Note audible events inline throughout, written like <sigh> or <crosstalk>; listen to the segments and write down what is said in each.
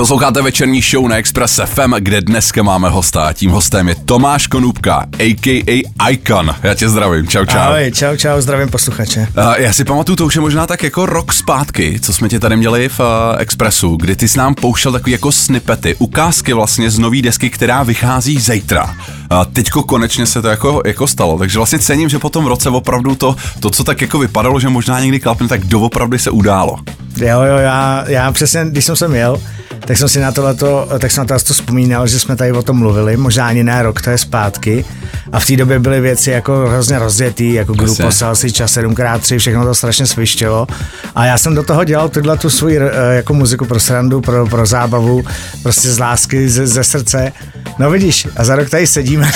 Posloucháte večerní show na Express FM, kde dneska máme hosta. Tím hostem je Tomáš Konupka, a.k.a. Icon. Já tě zdravím, čau čau. Ahoj, čau čau, zdravím posluchače. Uh, já si pamatuju, to už je možná tak jako rok zpátky, co jsme tě tady měli v uh, Expressu, kdy ty jsi nám pouštěl takový jako snippety, ukázky vlastně z nový desky, která vychází zítra. Uh, teďko konečně se to jako, jako stalo, takže vlastně cením, že po tom roce opravdu to, to, co tak jako vypadalo, že možná někdy klapne, tak doopravdy se událo. Jo, jo, já, já přesně, když jsem sem jel, tak jsem si na tohleto, tak jsem na to vzpomínal, že jsme tady o tom mluvili, možná ani ne rok, to je zpátky. A v té době byly věci jako hrozně rozjetý, jako Gru poslal si čas 7x3, všechno to strašně svištělo. A já jsem do toho dělal tuhle tu svoji eh, jako muziku pro srandu, pro, pro zábavu, prostě z lásky, ze, ze srdce. No vidíš, a za rok tady sedíme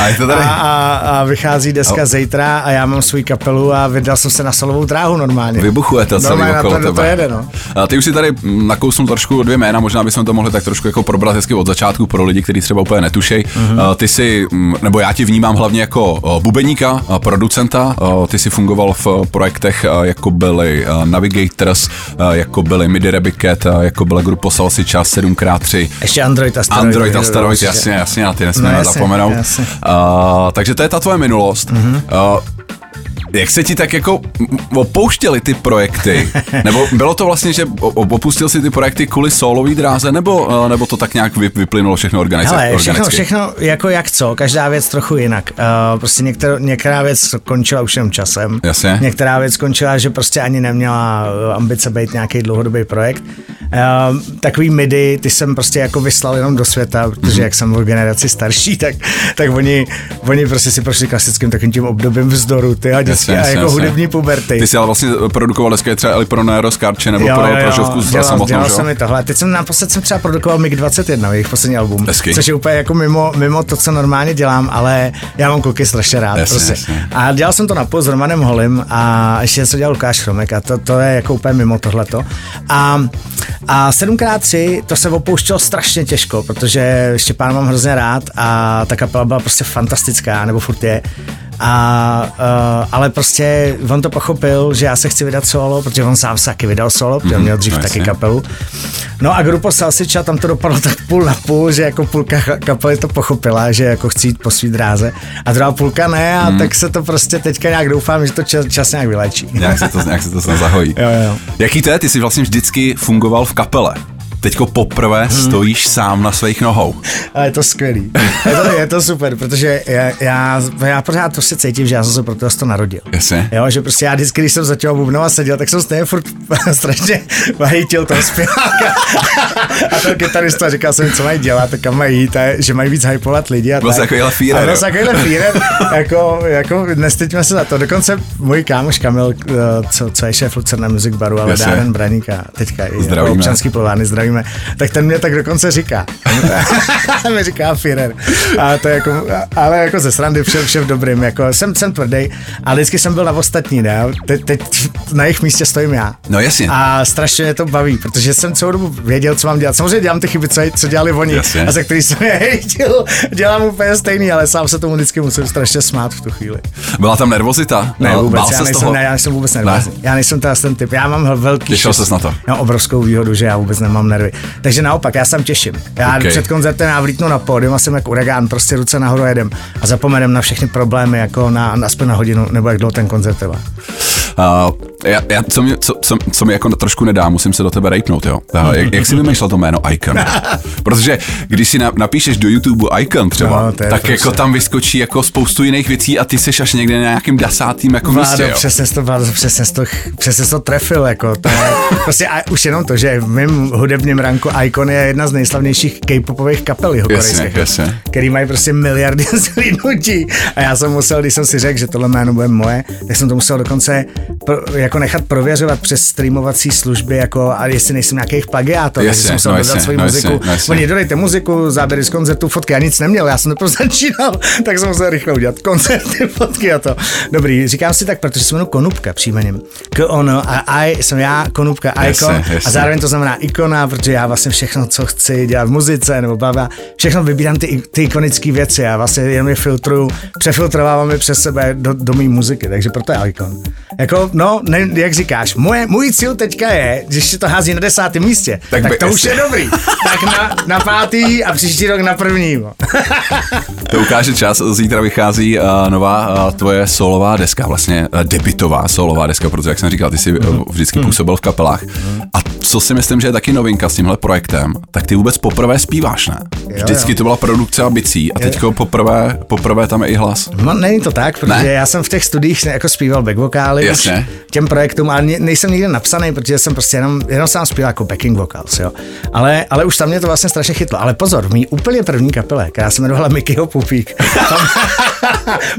a, je to tady? <laughs> a, a, a vychází deska oh. zítra a já mám svůj kapelu a vydal jsem se na solovou dráhu normálně. Vybuchuje to celý Normálně okolo na to, tebe. to jede, no. A ty už si tady nakousnul trošku dvě jména, možná bychom to mohli tak trošku jako probrat hezky od začátku pro lidi, kteří třeba úplně netušej. Mm-hmm. Ty si, nebo já ti vnímám hlavně jako bubeníka, producenta, ty si fungoval v projektech, jako byly Navigators, jako byly Midi Rebiket, jako byla grupa Salsi Čas 7x3. Ještě Android a Staroid. Android a Staroid, jasně, jasně, na ty nesmíme no, zapomenout. Jasně. Uh, takže to je ta tvoje minulost. Mm-hmm. Uh, jak se ti tak jako opouštěly ty projekty? <laughs> Nebo bylo to vlastně, že opustil si ty projekty kvůli solový dráze, nebo, nebo to tak nějak vyplynulo všechno organizace? Hele, všechno, všechno jako jak co, každá věc trochu jinak. Uh, prostě některá, některá věc končila už jen časem. Jasně. Některá věc končila, že prostě ani neměla ambice být nějaký dlouhodobý projekt. Uh, takový midi, ty jsem prostě jako vyslal jenom do světa, protože mm-hmm. jak jsem o generaci starší, tak, tak oni, oni prostě si prošli klasickým takovým tím obdobím vzdoru, ty a dětství a jako jasně. hudební puberty. Ty jsi ale vlastně produkoval dneska třeba Eli pro Nero Skarče nebo jo, pro jo, prožovku dělal, samotnou, dělal jsem mi tohle. Teď jsem naposled jsem třeba produkoval MiG-21, jejich poslední album, Hezky. což je úplně jako mimo, mimo to, co normálně dělám, ale já mám kluky strašně rád. Jasně, prostě. jasně. A dělal jsem to na s Romanem Holim a ještě něco dělal Lukáš Chromek a to, to je jako úplně mimo tohleto. A, a 7x3 to se opouštělo strašně těžko, protože Štěpán mám hrozně rád a ta kapela byla prostě fantastická, nebo furt je. A, uh, ale prostě on to pochopil, že já se chci vydat solo, protože on sám se taky vydal solo, protože mm-hmm, měl dřív no, taky kapelu. No a grupa Salsiča, tam to dopadlo tak půl na půl, že jako půlka kapely to pochopila, že jako chci jít po svý dráze a druhá půlka ne a mm. tak se to prostě teďka nějak doufám, že to čas, čas nějak vylečí. Nějak se to, nějak se to zahojí. jo, jo. Jaký to je? Ty jsi vlastně vždycky fungoval v kapele teďko poprvé hmm. stojíš sám na svých nohou. A je to skvělý. Je to, je to super, protože já, já, já pořád prostě cítím, že já jsem se pro to narodil. Jasně. Jo, že prostě já vždycky, když jsem za těma bubnama seděl, tak jsem stejně furt <laughs> strašně hejtil toho zpěváka. a ten kytarista říkal jsem, co mají dělat, tak kam mají jít, a, že mají víc hypovat lidi. A byl jsi takovýhle fírer. Byl takovýhle fírer, jako, jako nestyďme se za to. Dokonce můj kámoš Kamil, eh, co, co je šéf Lucerna Music Baru, ale Dáren Braník a teďka i občanský plovárny, zdraví bavíme, tak ten mě tak dokonce říká. <laughs> mi říká Führer. A to je jako, ale jako ze srandy vše, vše v dobrým. Jako jsem, jsem tvrdý, ale vždycky jsem byl na ostatní, ne? Teď, teď na jejich místě stojím já. No jasně. A strašně mě to baví, protože jsem celou dobu věděl, co mám dělat. Samozřejmě dělám ty chyby, co, co dělali oni. Jasně. A za který jsem je hejtil, dělám úplně stejný, ale sám se tomu vždycky musím strašně smát v tu chvíli. Byla tam nervozita? Ne, no, vůbec, já nejsem, ne, já nejsem vůbec nervózní. Já nejsem ten typ. Já mám velký. Těšil ses na to. Já mám obrovskou výhodu, že já vůbec nemám nervy. Takže naopak, já jsem těším. Já okay. před koncertem já vlítnu na pódium a jsem jako uragán, prostě ruce nahoru jedem a zapomenem na všechny problémy, jako na, aspoň na hodinu, nebo jak dlouho ten koncert trvá. Uh, já, já, co, mě, co, co, co mi jako trošku nedá, musím se do tebe rejpnout, jo. Uh, jak, jak jsi vymýšlel to jméno Icon? <laughs> Protože když si na, napíšeš do YouTube Icon třeba, no, tak prostě. jako tam vyskočí jako spoustu jiných věcí a ty jsi až někde na nějakým desátým jako Vládo, místě, jo. Přesně to, přesně to, přesně to trefil, jako to je, <laughs> prostě a už jenom to, že v mém hudebním ranku Icon je jedna z nejslavnějších k-popových kapel jasně. který mají prostě miliardy <laughs> zhlídnutí. A já jsem musel, když jsem si řekl, že tohle jméno bude moje, tak jsem to musel dokonce pro, jako nechat prověřovat přes streamovací služby, jako a jestli nejsem nějakých plagiátor, takže jsem musel no, dodat svoji no, muziku. Jasně, jasně. Oni dodejte muziku, záběry z koncertu, fotky, já nic neměl, já jsem to <laughs> začínal, tak jsem musel rychle udělat koncerty, <laughs> fotky a to. Dobrý, říkám si tak, protože se jmenuji Konupka příjmením. K ono a I jsem já, Konupka, Icon jasně, jasně. a zároveň to znamená ikona, protože já vlastně všechno, co chci dělat v muzice nebo bavá, všechno vybírám ty, ty ikonické věci, já vlastně jenom je filtruju, přefiltrovávám je přes sebe do, do mý muziky, takže proto je Icon. Jako, no, ne, ne, jak říkáš, moje, můj cíl teďka je, když to hází na desátém místě, tak, tak to už je dobrý. tak na, na pátý a příští rok na první. to ukáže čas, zítra vychází uh, nová uh, tvoje solová deska, vlastně uh, debitová solová deska, protože jak jsem říkal, ty jsi uh, vždycky působil v kapelách. A co si myslím, že je taky novinka s tímhle projektem, tak ty vůbec poprvé zpíváš, ne? Vždycky to byla produkce a bicí a teďko poprvé, poprvé tam je i hlas. No, není to tak, protože ne? já jsem v těch studiích jako zpíval back vokály Jasně. těm projektům, ale nejsem nikdy napsaný, protože jsem prostě jenom, jenom sám zpíval jako backing vocals, jo. Ale, ale už tam mě to vlastně strašně chytlo. Ale pozor, v mý úplně první kapele, která se jmenovala Mickeyho Pupík, <laughs> tam,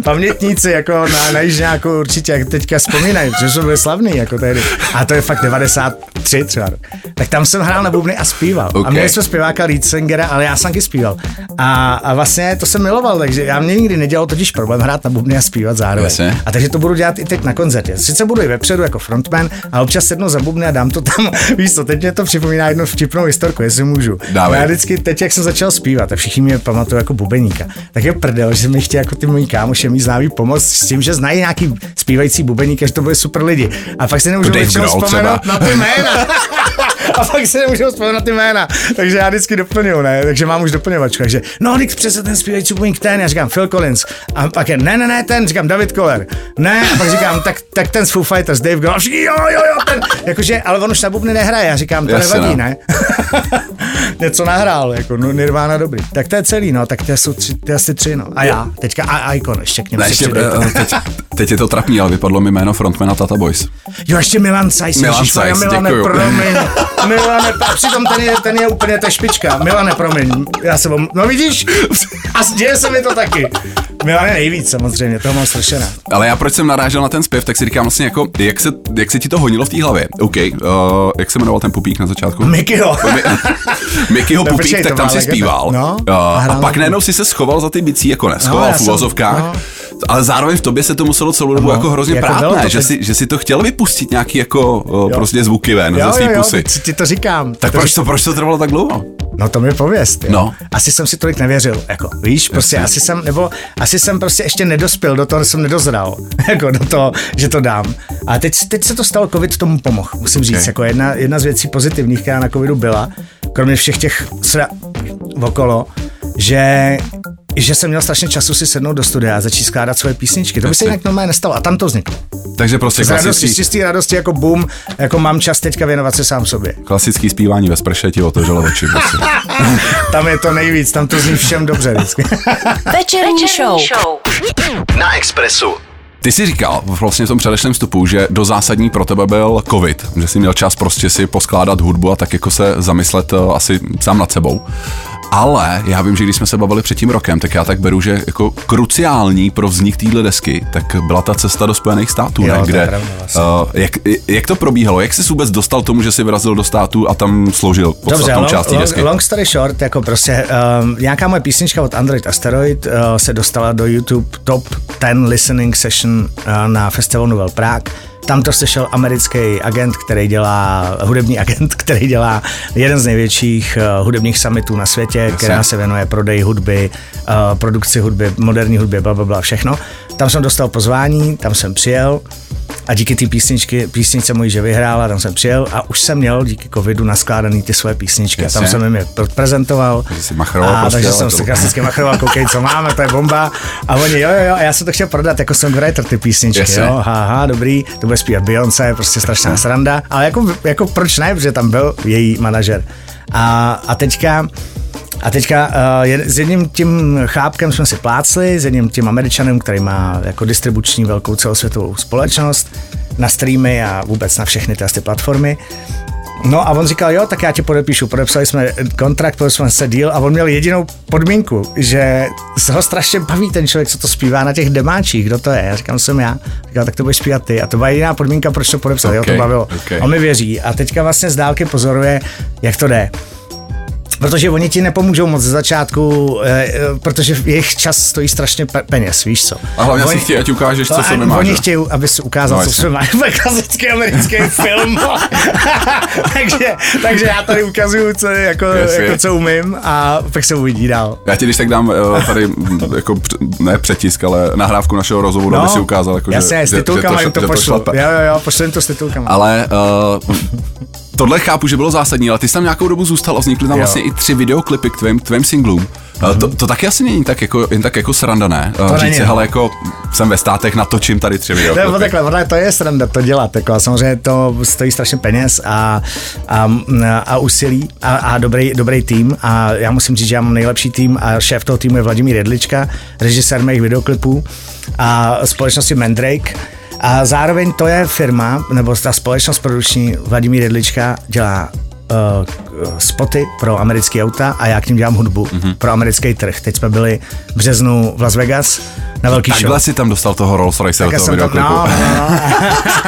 pamětníci jako na, na Jižňáku určitě jak teďka vzpomínají, protože jsou byli slavný jako tehdy. A to je fakt 93 třeba. Tak tam jsem hrál na bubny a zpíval. Okay. A měli jsme zpěváka Singera, ale já jsem taky zpíval. A, a vlastně to jsem miloval, takže já mě nikdy nedělal totiž problém hrát na bubny a zpívat zároveň. Jasně. A takže to budu dělat i teď na koncertě. Sice budu i vepředu jako frontman a občas sednu za bubny a dám to tam. <laughs> Víš co, teď mě to připomíná jednu vtipnou historku, jestli můžu. Dávej. Já vždycky teď, jak jsem začal zpívat a všichni mě pamatují jako bubeníka, tak je prdel, že mi chtěli jako ty moji kámoši mi známí pomoct s tím, že znají nějaký zpívající bubeník, že to byly super lidi. A fakt si nemůžu vzpomenout na ty jména. <laughs> a pak si nemůžu vzpomenout ty jména. Takže já vždycky doplňuju, ne? Takže mám už doplňovačku. Takže, no, Nick přece ten zpívající bubeník ten, já říkám Phil Collins. A pak je, ne, ne, ne, ten, říkám David Koller. Ne, a pak říkám, tak, tak ten z Foo Fighters, Dave Grohl. Jo, jo, jo, ten. Jakože, ale on už na bubny nehraje. Já říkám, to Jasně, nevadí, no. ne? <laughs> Něco nahrál, jako no, Nirvana dobrý. Tak to je celý, no, tak to jsou tři, ty asi tři, no. A já, teďka a Icon, ještě k němu. Ne, ještě, uh, teď, teď, je to trapný, ale vypadlo mi jméno frontmana Tata Boys. Jo, ještě Milan Sajs. Milan Sajs, děkuju. promiň. <laughs> Milane, a přitom ten je, ten je úplně ta špička. Milane, promiň, já se vám, no vidíš, a děje se mi to taky. Milan je nejvíc samozřejmě, toho mám rád. Ale já proč jsem narážel na ten zpěv, tak si říkám vlastně jako, jak se, jak se ti to honilo v té hlavě. OK, uh, jak se jmenoval ten pupík na začátku? Mikyho. <laughs> Mikyho no, pupík, tak tam si zpíval. No, uh, a, a pak najednou si se schoval za ty bicí, jako ne, schoval no, v uvozovkách. No ale zároveň v tobě se to muselo celou dobu no, jako hrozně jako prát, ne? Že, si, že si to chtěl vypustit nějaký jako o, prostě zvuky ven jo, ze svý jo, pusy. Jo, ti to říkám. Tak proč to, proč to trvalo tak dlouho? No to mi pověst. Jo. No. Asi jsem si tolik nevěřil, jako víš, prostě Jasně. asi jsem, nebo asi jsem prostě ještě nedospěl do toho, jsem nedozral, <laughs> jako do toho, že to dám. A teď, teď se to stalo, covid tomu pomohl, musím říct, okay. jako jedna, jedna z věcí pozitivních, která na covidu byla, kromě všech těch sra okolo, že že jsem měl strašně času si sednout do studia a začít skládat svoje písničky. To by se jinak normálně nestalo a tam to vzniklo. Takže prostě z radosti, z čistý radosti jako boom, jako mám čas teďka věnovat se sám sobě. Klasický zpívání ve sprše ti otevřelo oči. Prostě. <laughs> tam je to nejvíc, tam to zní všem dobře vždycky. <laughs> Večerní show. Na Expressu. Ty jsi říkal vlastně v tom předešlém vstupu, že do zásadní pro tebe byl covid, že jsi měl čas prostě si poskládat hudbu a tak jako se zamyslet eh, asi sám nad sebou. Ale já vím, že když jsme se bavili před tím rokem, tak já tak beru, že jako kruciální pro vznik téhle desky, tak byla ta cesta do Spojených států, jo, ne? kde, pravda, vlastně. uh, jak, jak, to probíhalo, jak jsi vůbec dostal tomu, že jsi vyrazil do států a tam sloužil podstatnou Dobře, částí long, desky? Long story short, jako prostě um, nějaká moje písnička od Android Asteroid uh, se dostala do YouTube Top 10 Listening Session uh, na festivalu Novel Prague tam to slyšel americký agent, který dělá, hudební agent, <laughs> který dělá jeden z největších uh, hudebních summitů na světě, Jasně. která se věnuje prodeji hudby, uh, produkci hudby, moderní hudby, bla, bla, bla, všechno. Tam jsem dostal pozvání, tam jsem přijel a díky té písničky, písničce mojí, že vyhrála, tam jsem přijel a už jsem měl díky covidu naskládaný ty svoje písničky. Jasně. Tam jsem jim je prezentoval. Jsi machroval a, prostě, takže jsem si klasicky machroval, koukej, co máme, to je bomba. A oni, jo, jo, jo, a já jsem to chtěl prodat jako songwriter ty písničky, Jasně. jo, haha, dobrý, to bude zpívat Beyoncé, prostě strašná sranda, ale jako, jako proč ne, protože tam byl její manažer. A, a teďka a teďka uh, s jedním tím chápkem jsme si plácli, s jedním tím američanem, který má jako distribuční velkou celosvětovou společnost na streamy a vůbec na všechny ty platformy. No a on říkal, jo, tak já ti podepíšu. Podepsali jsme kontrakt, podepsali jsme se deal a on měl jedinou podmínku, že se ho strašně baví ten člověk, co to zpívá na těch demáčích, kdo to je. Já říkám, jsem já. Říkal, tak to budeš zpívat ty. A to byla jediná podmínka, proč to podepsal. Okay, jo, to bavilo. Okay. On mi věří. A teďka vlastně z dálky pozoruje, jak to jde. Protože oni ti nepomůžou moc ze začátku, eh, protože jejich čas stojí strašně peněz, víš co. A hlavně oni, si chtějí, ať ukážeš, co se máš. Oni chtějí, aby si ukázal, no, co se máš. <laughs> klasický americký <laughs> film. <laughs> takže, takže já tady ukazuju, co, jako, jako, co umím a pak se uvidí dál. Já ti když tak dám eh, tady jako ne přetisk, ale nahrávku našeho rozhovoru, no, aby si ukázal, jako, jasně, že, s titulkama jim to, to pošlu. Jo, jo, jo, pošlu to s titulkama. Ale uh, tohle chápu, že bylo zásadní, ale ty jsi tam nějakou dobu zůstal a vznikly tam jo. vlastně i tři videoklipy k tvým, tvým singlům. Mm-hmm. To, to taky asi není tak jako, jen tak jako sranda, ne? To Říct si, hele, jako jsem ve státech, natočím tady tři videoklipy. To, takhle, to je sranda to dělat, jako, samozřejmě to stojí strašně peněz a, a, a úsilí a, a dobrý, dobrý tým a já musím říct, že já mám nejlepší tým a šéf toho týmu je Vladimír Jedlička, režisér mých videoklipů a společnosti Mandrake a zároveň to je firma, nebo ta společnost produční Vladimír Jedlička dělá uh, spoty pro americké auta a já k ním dělám hudbu mm-hmm. pro americký trh. Teď jsme byli v březnu v Las Vegas na velký Takhle show. si tam dostal toho Rolls Royce do toho videoklipu. To, no, no, no.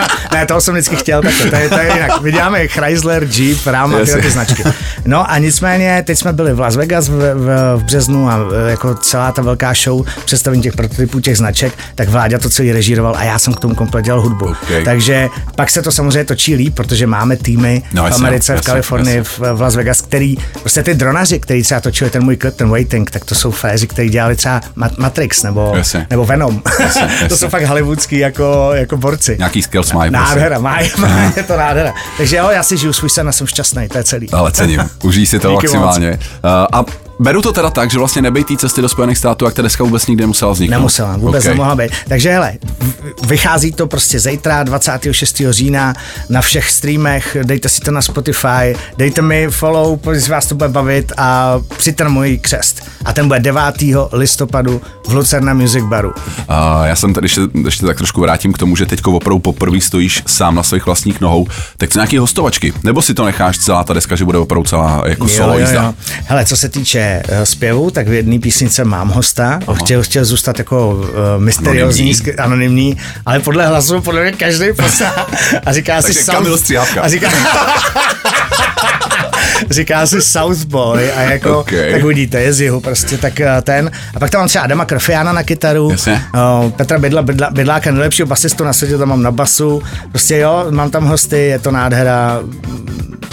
<laughs> <laughs> ne, toho jsem vždycky chtěl, tak to je, to je jinak. My děláme Chrysler, Jeep, Ram a tyhle ty značky. No a nicméně, teď jsme byli v Las Vegas v, v, v březnu a e, jako celá ta velká show představení těch prototypů, těch značek, tak Vláďa to celý režíroval a já jsem k tomu komplet dělal hudbu. Okay. Takže pak se to samozřejmě točí líp, protože máme týmy no, v Americe, jasně, v Kalifornii, jasně. v, v Las Vegas, který, prostě ty dronaři, který třeba točili ten můj klip, ten Waiting, tak to jsou féři, kteří dělali třeba Matrix nebo, jasně. nebo Venom. Jasně, jasně. <laughs> to jsou fakt hollywoodský jako, jako borci. Nějaký skills mají. Nádhera, mají, má, je to nádhera. Takže jo, já si žiju svůj sen a jsem šťastný, to je celý. Ale cením, užij si to Díky maximálně. Moc. Uh, a beru to teda tak, že vlastně nebej té cesty do Spojených států, jak ta deska vůbec nikdy nemusela vzniknout. Nemusela, vůbec okay. nemohla být. Takže hele, vychází to prostě zítra, 26. října, na všech streamech, dejte si to na Spotify, dejte mi follow, pokud vás to bude bavit a můj křest. A ten bude 9. listopadu v Lucerna Music Baru. Uh, já jsem tady, ještě, ještě tak trošku vrátím k tomu, že teď opravdu poprvé stojíš sám na svých vlastních nohou. Tak co nějaký hostovačky? Nebo si to necháš celá ta deska, že bude opravdu celá jako jo, solo jízda? Jo, jo. Hele, co se týče uh, zpěvu, tak v jedné písnice mám hosta. Aha. Chtěl, chtěl zůstat jako uh, mysteriózní, anonymní. anonymní, ale podle hlasu podle mě každý posá a říká <laughs> si Kamil A říká, <laughs> říká si Southboy a jako, okay. tak vidíte, je z jihu prostě, tak eh, ten. A pak tam mám třeba Adama Krofiana na kytaru, Jasně. Uh, Petra Bydla, Bydla, Bydláka, nejlepšího basistu na světě, tam mám na basu, prostě jo, mám tam hosty, je to nádhera,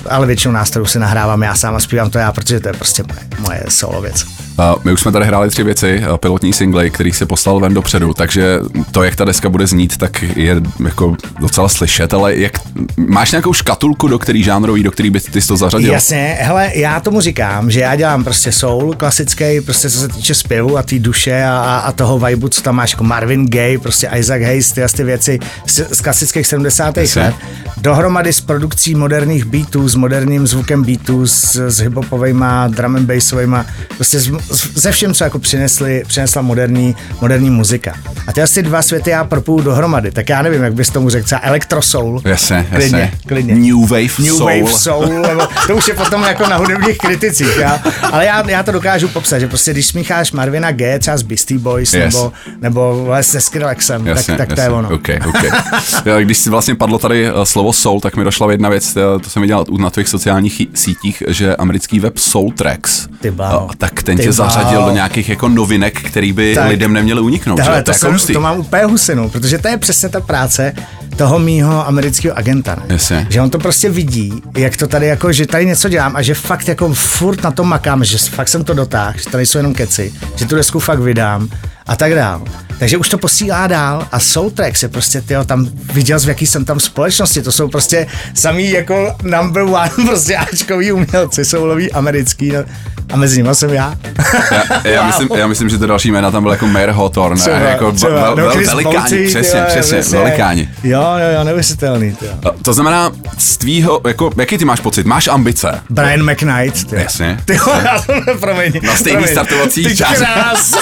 ale většinou nástrojů si nahrávám já sám a zpívám to já, protože to je prostě moje, moje solo věc. My už jsme tady hráli tři věci, pilotní singly, který se poslal ven dopředu, takže to, jak ta deska bude znít, tak je jako docela slyšet, ale jak, máš nějakou škatulku, do který žánrový, do který by ty to zařadil? Jasně, hele, já tomu říkám, že já dělám prostě soul klasický, prostě co se týče zpěvu a té duše a, a toho vibu, co tam máš, jako Marvin Gaye, prostě Isaac Hayes, ty, ty věci z, z klasických 70. let, dohromady s produkcí moderních beatů, s moderním zvukem beatů, s, s hiphopovejma, drum and bassovejma, prostě s, ze všem, co jako přinesli, přinesla moderní, moderní muzika. A ty asi dva světy já propůjdu dohromady, tak já nevím, jak bys tomu řekl, třeba electrosoul. Jasně, klidně, jasně. klidně. New Wave New Soul. Wave Soul, nebo to už je potom jako na hudebních kriticích, já. ale já, já to dokážu popsat, že prostě když smícháš Marvina G třeba z Beastie Boys, yes. nebo, nebo se Skrillexem, jasně, tak, tak to je ono. Okay, okay. když si vlastně padlo tady eh, slovo soul, tak mi došla jedna věc, eh, to jsem viděl na tvých sociálních sítích, že americký web Soul Tracks, Ty tak ten tě zařadil do nějakých jako novinek, který by tak, lidem neměli uniknout. Tahle, to, to, jsem, to mám úplně husinu, protože to je přesně ta práce toho mýho amerického agenta. Ne? Že on to prostě vidí, jak to tady jako, že tady něco dělám a že fakt jako furt na tom makám, že fakt jsem to dotáhl, že tady jsou jenom keci, že tu desku fakt vydám a tak dál. Takže už to posílá dál a Soultrack se prostě, tyjo, tam viděl, v jaký jsem tam společnosti, to jsou prostě samý jako number one <laughs> prostě Ačkový umělci, souloví americký no, a mezi nimi jsem já. Já, já, wow. myslím, já myslím, že to další jména tam byl jako Mayor Hawthorne, třeba, jako třeba, vel, vel, velikáni, přesně, přesně, velikáni. Jo, jo, jo, neuvěřitelný. To znamená, z tvýho, jako, jaký ty máš pocit? Máš ambice? Brian McKnight. Tyjo. Jasně. Ty já to promiň. Na stejný promiň. startovací čas. <laughs>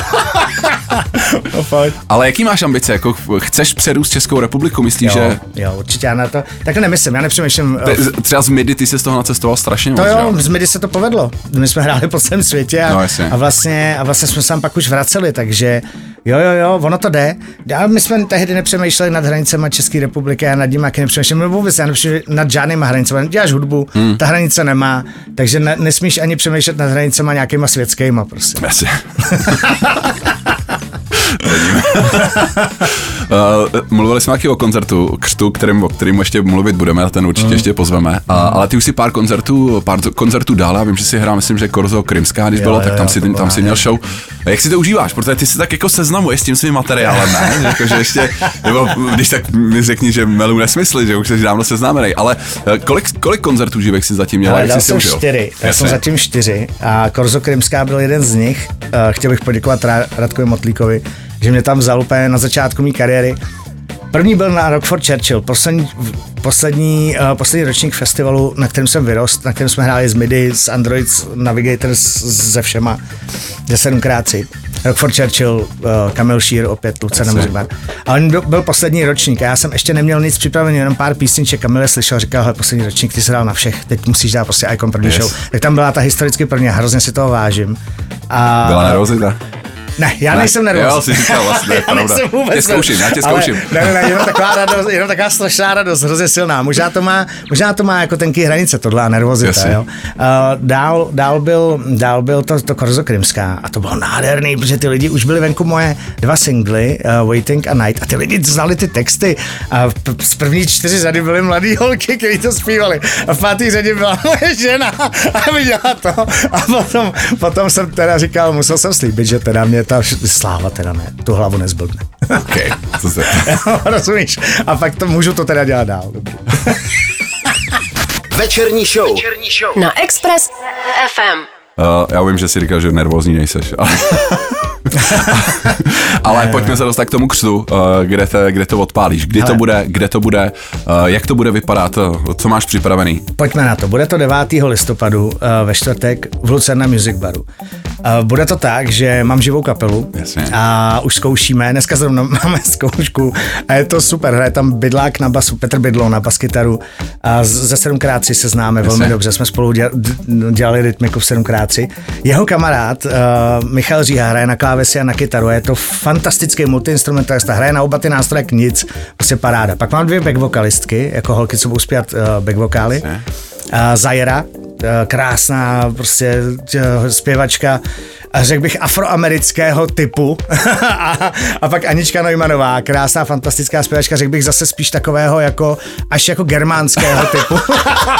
no, Ale jaký máš ambice? Jako chceš přerůst Českou republiku? Myslíš, jo, že... Jo, určitě já na to. Takhle nemyslím, já nepřemýšlím. Te, třeba z MIDI ty se z toho nacestoval strašně to moc, jo, jo, z MIDI se to povedlo. My jsme hráli po celém světě a, No, no, jasně. A, vlastně, a vlastně jsme se tam pak už vraceli, takže jo, jo, jo, ono to jde. A my jsme tehdy nepřemýšleli nad hranicemi České republiky a nad dimáky nepřemýšleli, nebo vůbec já nepřemýšlím nad žádnýma hranicemi. Děláš hudbu, hmm. ta hranice nemá, takže ne, nesmíš ani přemýšlet nad hranicemi nějakýma světskýma prostě. <laughs> Uh, <laughs> mluvili jsme taky o koncertu Křtu, kterým, o kterým ještě mluvit budeme a ten určitě Mm. ještě pozveme. Uh, ale ty už si pár koncertů, pár koncertů dál, já vím, že si hrál, myslím, že Korzo Krymská, když Jo, bylo, tak jo, tam to si, tam si měl show. A jak si to užíváš? Protože ty si tak jako seznamuješ s tím svým materiálem, ne? <laughs> Jako, že ještě, nebo když tak mi řekni, že melu nesmysly, že už jsi dávno seznámený, ale eh, kolik, kolik koncertů živých si zatím měl? Ale jak si jsem užil? čtyři, dal jsem zatím čtyři a Korzo Krymská byl jeden z nich. Uh, chtěl bych poděkovat Ra- Radkovi Motlíkovi, že mě tam vzal úplně na začátku mé kariéry. První byl na Rockford Churchill, poslední, poslední, uh, poslední ročník festivalu, na kterém jsem vyrost, na kterém jsme hráli z MIDI, z Android z Navigator, s- se všema, ze 7x3. Rockford Churchill, uh, Kamil Šír, opět Lucena Jasně. Music Bar. A on byl, byl poslední ročník a já jsem ještě neměl nic připravený, jenom pár písniček. Kamil je slyšel, říkal, hele, poslední ročník, ty jsi hrál na všech, teď musíš dát prostě Icon první Yes. show. Tak tam byla ta historicky první a hrozně si toho vážím. A, Byla nervozita? Ne, já Ne, nejsem nervózní. jo, jsi říkal vlastně, <laughs> já pravda. nejsem vůbec Tě zkouším, já tě ale- zkouším. Ne, ne, ne, jenom <laughs> taková radost, jenom taková strašná radost, hrozně silná. Možná to má, možná to má jako tenký hranice, tohle a nervozita, Jasně. jo. Uh, dál, dál, byl, dál byl to, to Korzo Krymská a to bylo nádherný, protože ty lidi už byli venku moje dva singly, uh, Waiting a Night a ty lidi znali ty texty a z první čtyři řady byly mladý holky, kteří to zpívali a v páté řadě byla <laughs> moje žena a viděla to a potom, potom jsem teda říkal, musel jsem slíbit, že teda mě ta sláva teda ne, tu hlavu nezblbne. OK, co se... <laughs> Rozumíš? A pak to můžu to teda dělat dál. Dobrý. Večerní show. Na Express FM. Uh, já vím, že si říkal, že nervózní nejseš. <laughs> Ale, <laughs> ale pojďme se dostat k tomu křtu, uh, kde, te, kde to odpálíš, kdy to Hele. bude, kde to bude, uh, jak to bude vypadat, uh, co máš připravený. Pojďme na to. Bude to 9. listopadu ve čtvrtek v Lucerna Music Baru. Bude to tak, že mám živou kapelu Jasně. a už zkoušíme. Dneska zrovna <laughs> máme zkoušku a je to super. Hraje tam Bydlák na basu, Petr Bydlo na baskytaru a ze 7x3 se známe velmi Jasně. dobře. Jsme spolu dělali rytmiku v 7x3. Jeho kamarád Michal Říha hraje na klávesi a na kytaru. Je to fantastický multiinstrumentalista. Hraje na oba ty nástroje jak nic. Prostě paráda. Pak mám dvě back vokalistky, jako holky, co budou zpívat uh, back vokály. Jasně. A Zajera, eh, krásná prostě eh, zpěvačka, řekl bych afroamerického typu. <laughs> a, a pak Anička Neumannová, krásná, fantastická zpěvačka, řekl bych zase spíš takového jako, až jako germánského typu.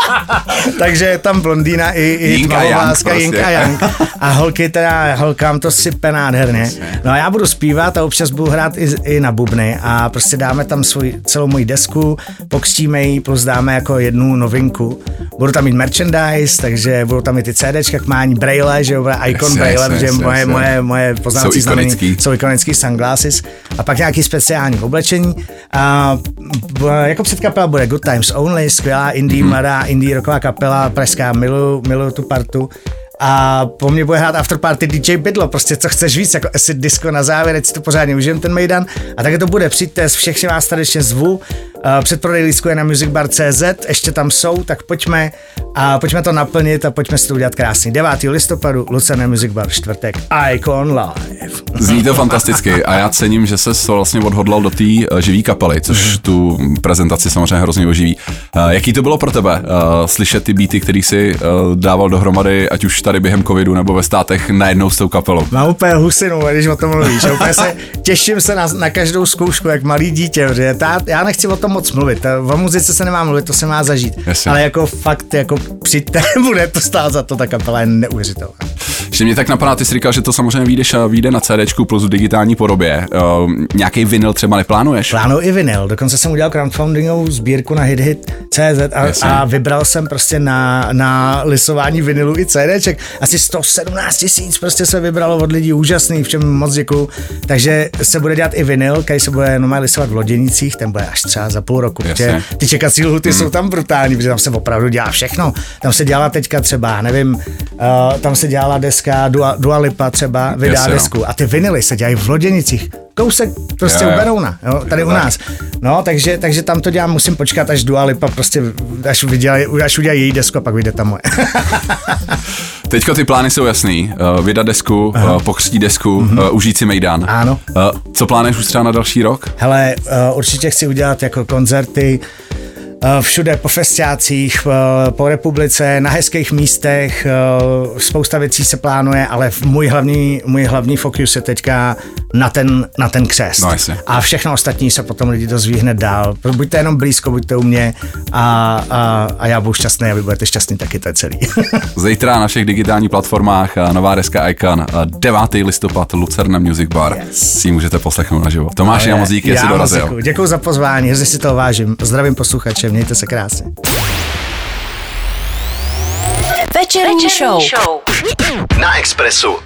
<laughs> Takže je tam blondýna i, i Yin a yang prostě. Yin a yang. A holky teda, holkám to sype nádherně. No a já budu zpívat a občas budu hrát i, i na bubny a prostě dáme tam svůj, celou moji desku, pokřtíme ji, plus dáme jako jednu novinku. Budu tam mít merchandise, takže budou tam i ty CDčka k mání, braille, že jo, icon Jasně, braille, jasně, protože jasně, moje, jasně. moje, moje poznávací Jsou znamení ikonický. jsou ikonický sunglasses a pak nějaký speciální oblečení. A b- jako předkapela bude Good Times Only, skvělá indie, mm-hmm. mladá indie rocková kapela, pražská, miluju, miluju tu partu. A po mně bude hrát afterparty DJ Bydlo, prostě co chceš víc, jako acid disco na závěr, ať si to pořádně užijem ten Mejdan. A také to bude, přijďte, všechny vás tady ještě zvu. Uh, Předprodej lístku je na musicbar.cz, ještě tam jsou, tak pojďme a pojďme to naplnit a pojďme si to udělat krásný. 9. listopadu, Lucerna Music Bar, čtvrtek, Icon Live. Zní to fantasticky a já cením, že se vlastně odhodlal do té uh, živý kapely, což Mhm. tu prezentaci samozřejmě hrozně oživí. Uh, jaký to bylo pro tebe uh, slyšet ty beaty, který si uh, dával dohromady, ať už tady během covidu nebo ve státech najednou s tou kapelou? Mám úplně husinu, když o tom mluvíš. Úplně se, těším se na, na každou zkoušku, jak malý dítě. Že ta, já nechci o tom moc mluvit. O muzice se nemá mluvit, to se má zažít. Jasně. Ale jako fakt, jako přijďte, <laughs> bude to stát za to, ta kapela je neuvěřitelná. Že mě tak napadá, ty jsi říkal, že to samozřejmě vyjdeš a vyjde na CD plus v digitální podobě. Uh, nějaký vinyl třeba neplánuješ? Plánuju i vinyl, dokonce jsem udělal crowdfundingovou sbírku na hithit.cz a, Jasně. a vybral jsem prostě na, na lisování vinylu i CDček. Asi 117 tisíc prostě se vybralo od lidí, úžasný, v čem moc děkuju. Takže se bude dělat i vinyl, který se bude normálně lisovat v Loděnicích, ten bude až třeba za půl roku, Jasně. ty čekací lhuty jsou tam brutální, protože tam se opravdu dělá všechno. Tam se dělala teďka třeba, nevím, uh, tam se deska Dua, Dua Lipa třeba, vydá Jasně, no. desku a ty vinily se dělají v Loděnicích. Kousek prostě Jo, u. Berouna, jo, tady u nás. No, takže, takže tam to dělám, musím počkat, až Dua Lipa prostě, až, vydělaj, až udělají její desku a pak vyjde ta moje. <laughs> Teďka ty plány jsou jasný. Uh, vydat desku, uh, pokřtít desku, uh, užít si Mejdan. Ano. Uh, co plánuješ už třeba na další rok? Hele, uh, určitě chci udělat jako koncerty, Eh, všude po festiácích, eh, po republice, na hezkých místech, eh, spousta věcí se plánuje, ale můj hlavní, můj hlavní fokus je teďka na ten, na ten křest. No, jasně. a všechno ostatní se potom lidi dozví hned dál. Buďte jenom blízko, buďte u mě a, a, a já budu šťastný a vy budete šťastný taky, to je celý. <laughs> Zítra na všech digitálních platformách nová deska Icon, 9. listopad Lucerna Music Bar. Yes. Si ji můžete poslechnout naživo. Tomáš Jamozík, jestli dorazil. Děkuji za pozvání, hrozně si to vážím. Zdravím posluchače, mějte se krásně. Večerní, Večerní show. show. Na Expressu.